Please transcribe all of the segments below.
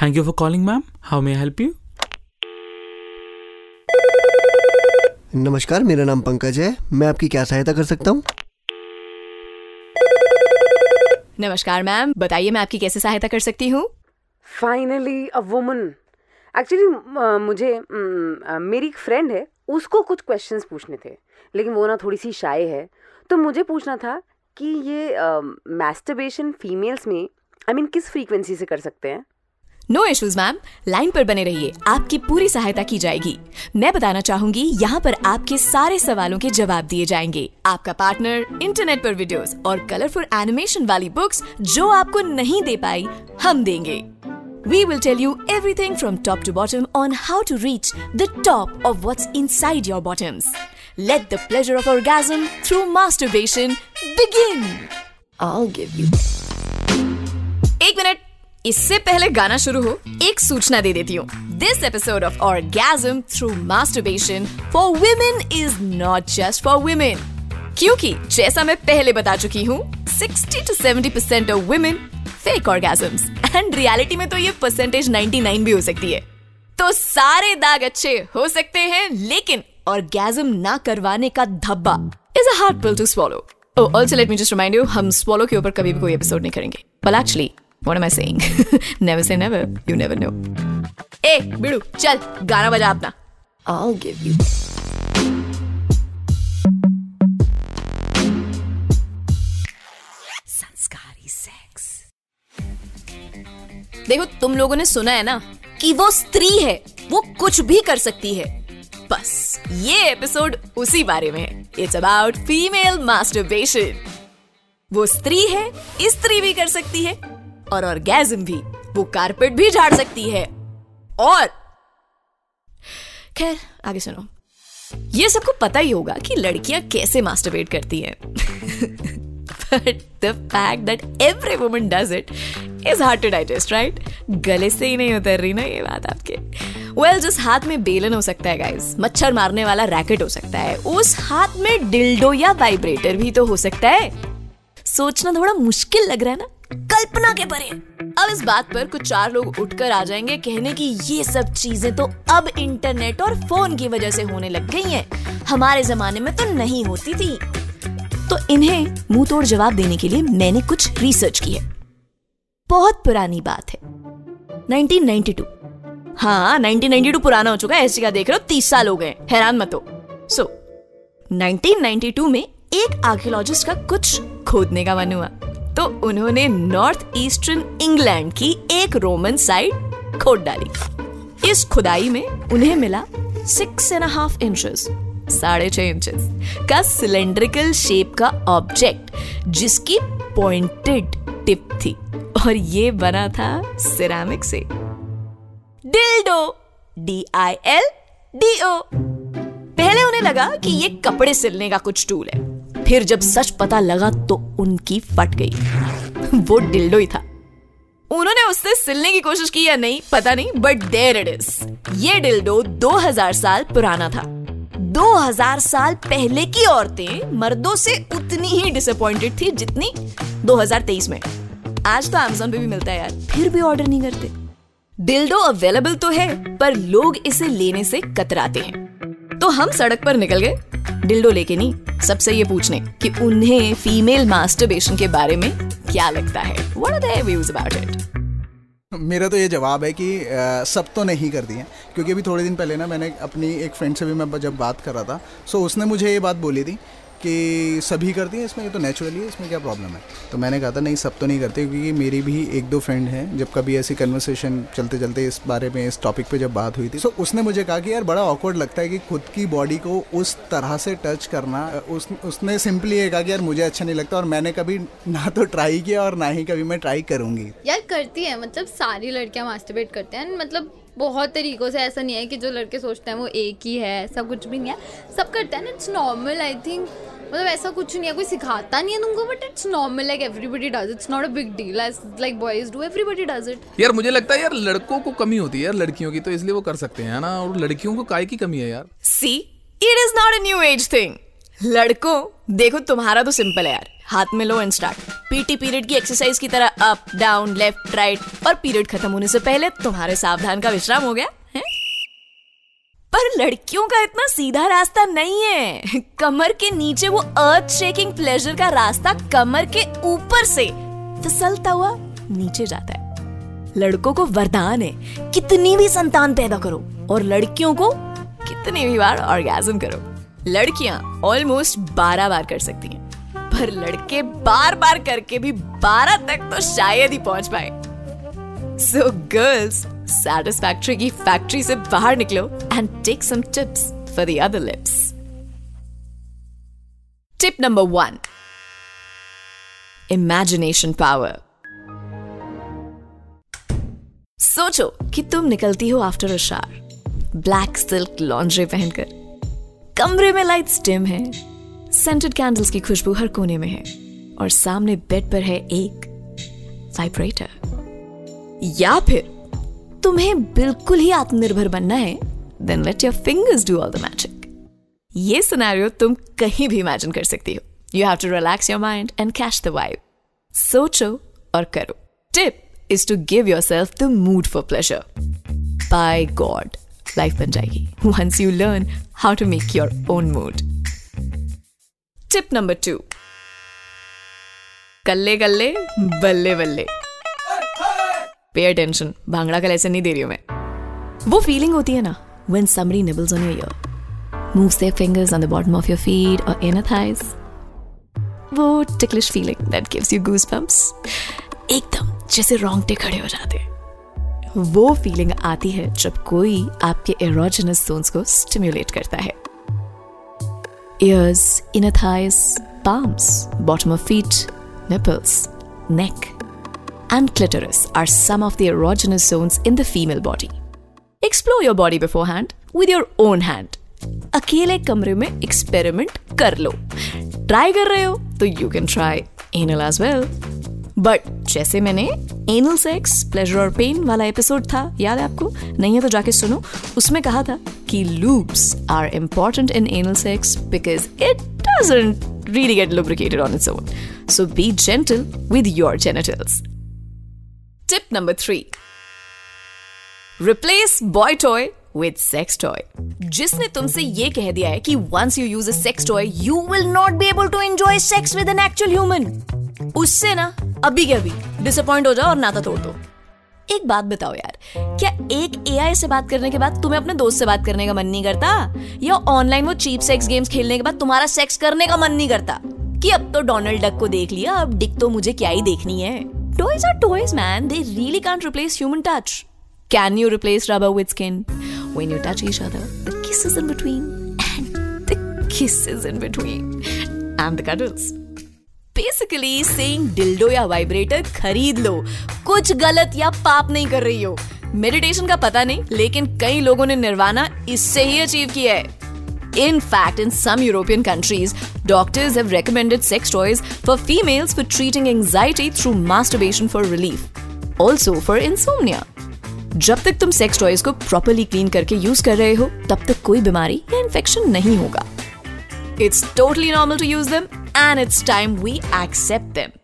Thank you for calling, ma'am. How may I help you? नमस्कार मेरा नाम पंकज है। मैं आपकी क्या सहायता कर सकता हूँ? नमस्कार मैम बताइए मैं आपकी कैसे सहायता कर सकती हूँ? फाइनली अ वुमन एक्चुअली मुझे अ, मेरी एक फ्रेंड है उसको कुछ क्वेश्चंस पूछने थे लेकिन वो ना थोड़ी सी शाय है। तो मुझे पूछना था कि ये मैस्टरबेशन फीमेल्स में आई I मीन mean, किस फ्रीक्वेंसी से कर सकते हैं? नो इश्यूज़ मैम लाइन पर बने रहिए. आपकी पूरी सहायता की जाएगी. मैं बताना चाहूँगी, यहाँ पर आपके सारे सवालों के जवाब दिए जाएँगे. आपका पार्टनर इंटरनेट पर वीडियोस और कलरफुल एनिमेशन वाली बुक्स जो आपको नहीं दे पाई, हम देंगे. We will tell you everything from top to bottom on how to reach the top of what's inside your bottoms let the pleasure of orgasm through masturbation begin एक minute इससे पहले गाना शुरू हो एक सूचना दे देती हूँ। This episode of orgasm through masturbation for women is not just for women क्योंकि जैसा मैं पहले बता चुकी हूँ 60 to 70 percent of women fake orgasms and reality में तो ये परसेंटेज 99 भी हो सकती है। तो सारे दाग अच्छे हो सकते हैं लेकिन ऑर्गेजम ना करवाने का धब्बा is a hard pill to. Oh, also let me just remind you, हम swallow के ऊपर कभी भी कोई एपिसोड नहीं करेंगे। Well, actually, what am I saying? never say never. You never know. ए बिड़ू चल गाना बजा अपना I'll give you. संस्कारी सेक्स देखो तुम लोगों ने सुना है ना कि वो स्त्री है वो कुछ भी कर सकती है बस ये एपिसोड उसी बारे में है इट्स अबाउट फीमेल मास्टरबेशन वो स्त्री है स्त्री भी कर सकती है और ऑर्गेज्म भी। वो कारपेट भी झाड़ सकती है। और खैर आगे सुनो। ये सबको पता ही होगा कि लड़कियाँ कैसे मास्टरबेट करती हैं। But the fact that every woman does it is hard to digest, right? गले से ही नहीं उतर रही ना ये बात आपके। वेल well, जिस हाथ में बेलन हो सकता है गाइस मच्छर मारने वाला रैकेट हो सकता है उस हाथ में डिल्डो या वाइब्रेटर भी तो हो सकता है। सोचना थोड़ा मुश्किल लग रहा है ना? कल्पना के परे। अब इस बात पर कुछ चार लोग उठकर आ जाएँगे कहने की ये सब चीज़ें तो अब इंटरनेट और फ़ोन की वजह से होने लग गई हैं। हमारे जमाने में तो नहीं होती थी। तो इन्हें मुँह तोड़ जवाब देने के लिए मैंने कुछ रिसर्च की है। बहुत पुरानी बात है। 1992 हाँ 1992 पुराना हो चुका है। ऐसी का देख रहे हो? तीस साल हो गए। हैरान मत हो। सो 1992 में एक आर्कियोलॉजिस्ट का कुछ खोदने का मन हुआ। तो उन्होंने नॉर्थ ईस्टर्न इंग्लैंड की एक रोमन साइट खोद डाली। इस खुदाई में उन्हें मिला सिक्स एंड हाफ़ इंचेस साढ़े छह इंचेस का सिलेंड्रिकल शेप का ऑब्जेक्ट जिसकी पॉइंटेड टिप थी। और ये बना था सिरामिक से। Dildo D I L D O पहले उन्हें लगा कि ये कपड़े सिलने का कुछ टूल है। फिर जब सच पता लगा तो उनकी फट गई। वो डिल्डो ही था। उन्होंने उससे सिलने की कोशिश की या नहीं, पता नहीं बट देयर इट इज़ ये डिल्डो 2000 साल पुराना था। 2000 साल पहले की औरतें मर्दों से उतनी ही डिसअपॉइंटेड थी जितनी 2023 में। आज तो अमेजोन पे भी मिलता है यार, फिर भी ऑर्डर नहीं करते। डिल्डो अवेलेबल तो है, पर लोग इसे लेने से कतराते हैं। तो हम सड़क पर निकल गए डिल्डो लेके नहीं सबसे ये पूछने कि उन्हें फीमेल मास्टरबेशन के बारे में क्या लगता है? What are their views about it मेरा तो ये जवाब है कि आ, सब तो नहीं कर दिए। क्योंकि अभी थोड़े दिन पहले ना मैंने अपनी एक फ्रेंड से भी मैं जब बात कर रहा था सो उसने मुझे ये बात बोली थी कि सभी करती हैं इसमें? ये तो नेचुरली है, इसमें क्या प्रॉब्लम है? तो मैंने कहा था, नहीं, सब तो नहीं करते, क्योंकि मेरी भी एक दो फ्रेंड हैं, जब कभी ऐसी कन्वर्सेशन चलते चलते इस बारे में, इस टॉपिक पे जब बात हुई थी सो उसने मुझे कहा कि, यार, बड़ा ऑकवर्ड लगता है कि खुद की बॉडी को उस तरह से टच करना, उस, उसने सिंपली ये कहा कि, यार, मुझे अच्छा नहीं लगता, और मैंने कभी ना तो ट्राई किया, और ना ही कभी मैं ट्राई करूँगी। यार, करती है मतलब सारी लड़कियाँ मास्टरबेट करते हैं मतलब बहुत तरीकों से ऐसा नहीं है कि जो लड़के सोचते हैं वो एक ही है, ऐसा कुछ भी नहीं है। सब करते हैं इट्स नॉर्मल आई थिंक मतलब ऐसा कुछ नहीं है कोई सिखाता नहीं है तुमको but it's normal like everybody does it's not a big deal like boys do everybody does it यार मुझे लगता है यार लड़कों को कमी होती है यार लड़कियों की तो इसलिए वो कर सकते हैं ना? और लड़कियों को काय की कमी है यार? See it is not a new age thing लड़कों देखो तुम्हारा तो सिंपल है यार. हाथ में लो एंड स्टार्ट पीटी पीरियड की एक्सरसाइज की तरह अप डाउन लेफ़्ट राइट और पीरियड खत्म होने से पहले तुम्हारे सावधान का विश्राम हो गया. पर लड़कियों का इतना सीधा रास्ता नहीं है। कमर के नीचे वो अर्थ शेकिंग प्लेजर का रास्ता कमर के ऊपर से फिसलता हुआ नीचे जाता है। लड़कों को वरदान है, कितनी भी संतान पैदा करो और लड़कियों को कितनी भी बार ऑर्गेजम करो। लड़कियाँ ऑलमोस्ट बारह बार कर सकती हैं, पर लड़के बार बार करके भी बारह तक तो शायद ही पहुँच पाए। सो गर्ल्स सेटिस्फैक्ट्री की फैक्ट्री से बाहर निकलो and take some tips for the other lips tip number one imagination power सोचो कि तुम निकलती हो आफ्टर अशार ब्लैक सिल्क लॉन्ड्री पहनकर. कमरे में लाइट्स डिम है. सेंटेड कैंडल्स की खुशबू हर कोने में है. और सामने बेड पर है एक वाइब्रेटर या फिर तुम्हें बिल्कुल ही आत्मनिर्भर बनना है then let your fingers do all the magic ये सिनेरियो तुम कहीं भी इमेजिन कर सकती हो। You have to relax your mind and catch the vibe सोचो और करो। Tip is to give yourself the mood for pleasure by God life बन जाएगी। Once you learn how to make your own mood tip number two कल्ले कल्ले बल्ले बल्ले pair tension bhangra का लेसन नहीं दे रही हूँ मैं। वो फीलिंग होती है ना when someone nibbles on your ear moves fingers on the bottom of your feet और इनर थाइस वो ticklish feeling that gives you goose bumps एकदम जैसे रोंगटे खड़े हो जाते वो फीलिंग आती है जब कोई आपके एरोजिनस जोन्स को स्टिम्युलेट करता है। Ears inner thighs bottom of feet nipples neck and clitoris are some of the erogenous zones in the female body. Explore your body beforehand with your own hand. अकेले कमरे में experiment कर लो try कर रहे हो तो you can try anal as well but जैसे मैंने एनल सेक्स प्लेजर और पेन वाला एपिसोड था याद है आपको नहीं है तो जाके सुनो उसमें कहा था कि lubes are important in anal sex because it doesn't really get lubricated on its own. So be gentle with your genitals. Tip number three. Replace boy toy with sex toy. जिसने तुमसे ये कह दिया है कि once you use a sex toy, you will not be able to enjoy sex with an actual human. उससे ना अभी के अभी डिसअपॉइंट हो जाओ और नाता तोड़ दो। एक बात बताओ यार क्या एक एआई से बात करने के बाद तुम्हें अपने दोस्त से बात करने का मन नहीं करता? या ऑनलाइन वो चीप सेक्स गेम्स खेलने के बाद तुम्हारा सेक्स करने का मन नहीं करता? कि अब तो डोनाल्ड डक को देख लिया अब डिक तो मुझे क्या ही देखनी है। Toys are toys man they really can't replace human touch can you replace rubber with skin when you touch each other the kisses in between and the kisses in between and the cuddles. Basically saying dildo या vibrator खरीद लो। कुछ गलत या पाप नहीं कर रही हो। मेडिटेशन का पता नहीं, लेकिन कई लोगों ने निर्वाणा इससे ही अचीव किया है। In fact, in some European countries, doctors have recommended sex toys for females for treating anxiety through masturbation for relief. Also for insomnia. जब तक तुम सेक्स टॉयज को प्रॉपरली क्लीन करके यूज़ कर रहे हो तब तक कोई बीमारी या इन्फेक्शन नहीं होगा it's totally normal to use them and it's time we accept them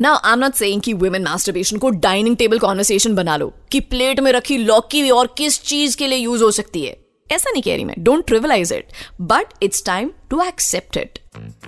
now I am not saying कि वुमेन मास्टरबेशन को डाइनिंग टेबल कॉन्वर्सेशन बना लो कि प्लेट में रखी लौकी और किस चीज़ के लिए यूज़ हो सकती है ऐसा नहीं कह रही मैं। Don't trivialise it but it's time to accept it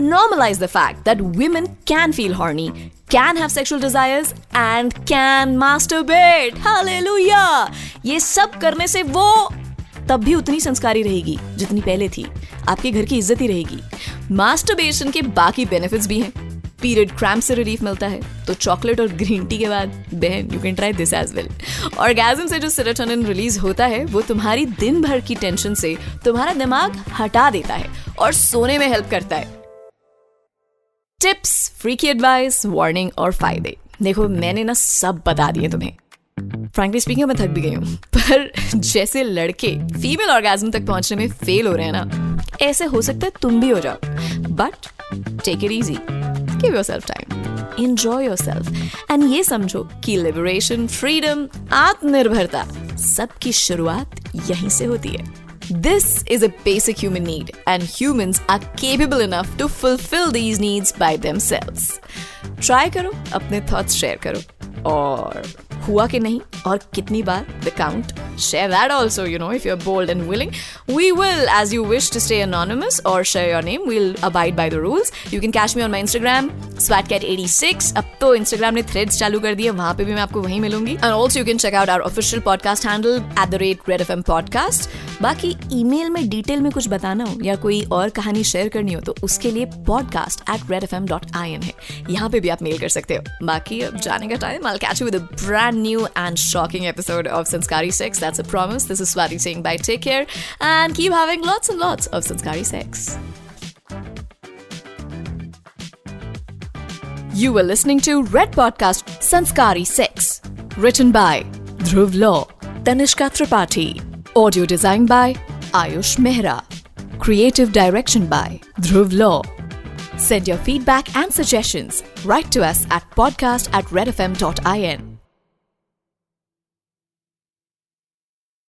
normalize the fact that women can feel horny, can have sexual desires, and can masturbate. Hallelujah! ये सब करने से वो तब भी उतनी संस्कारी रहेगी जितनी पहले थी। आपके घर की इज़्ज़त ही रहेगी। मास्टरबेशन के बाकी बेनिफिट्स भी हैं। पीरियड क्रैम्प से रिलीफ मिलता है। तो चॉकलेट और ग्रीन टी के बाद बहन you can try this as well orgasm से जो सेरोटोनिन रिलीज़ होता है, वो तुम्हारी दिन भर की टेंशन से तुम्हारा दिमाग हटा देता है और सोने में हेल्प करता है। टिप्स फ्री की एडवाइस वार्निंग और फ़ायदे। देखो, मैंने ना सब बता दिए तुम्हें। फ्रैंकली स्पीकिंग मैं थक भी गई हूँ। पर जैसे लड़के फीमेल ऑर्गेजम तक पहुँचने में फेल हो रहे हैं ना, ऐसे हो सकता है तुम भी हो जाओ। But take it easy give yourself time enjoy yourself and ये समझो कि लिबरेशन फ्रीडम आत्मनिर्भरता सबकी शुरुआत यहीं से होती है This is a basic human need, and humans are capable enough to fulfill these needs by themselves. Try करो अपने thoughts share करो और हुआ कि नहीं और कितनी बार the count share that also you know if you're bold and willing we will as you wish to stay anonymous or share your name we'll abide by the rules you can catch me on my instagram swatcat86 अब तो instagram ने threads चालू कर दिए वहाँ पे भी मैं आपको वहीं मिलूँगी and also you can check out our official podcast handle at the rate red fm podcast बाकी ईमेल में डिटेल में कुछ बताना हो या कोई और कहानी शेयर करनी हो तो उसके लिए podcast at Red F M dot I N है यहाँ पे भी आप मेल कर सकते हो बाकी अब जाने का time I catch you with brand new and shocking episode of Sanskari sex That's a promise. This is Swati saying bye. Take care and keep having lots and lots of Sanskari sex. You were listening to Red Podcast Sanskari Sex. Written by Dhruv Law, Tanishka Tripathi. Audio design by Ayush Mehra. Creative direction by Dhruv Law. Send your feedback and suggestions. Write to us at podcast at redfm.in.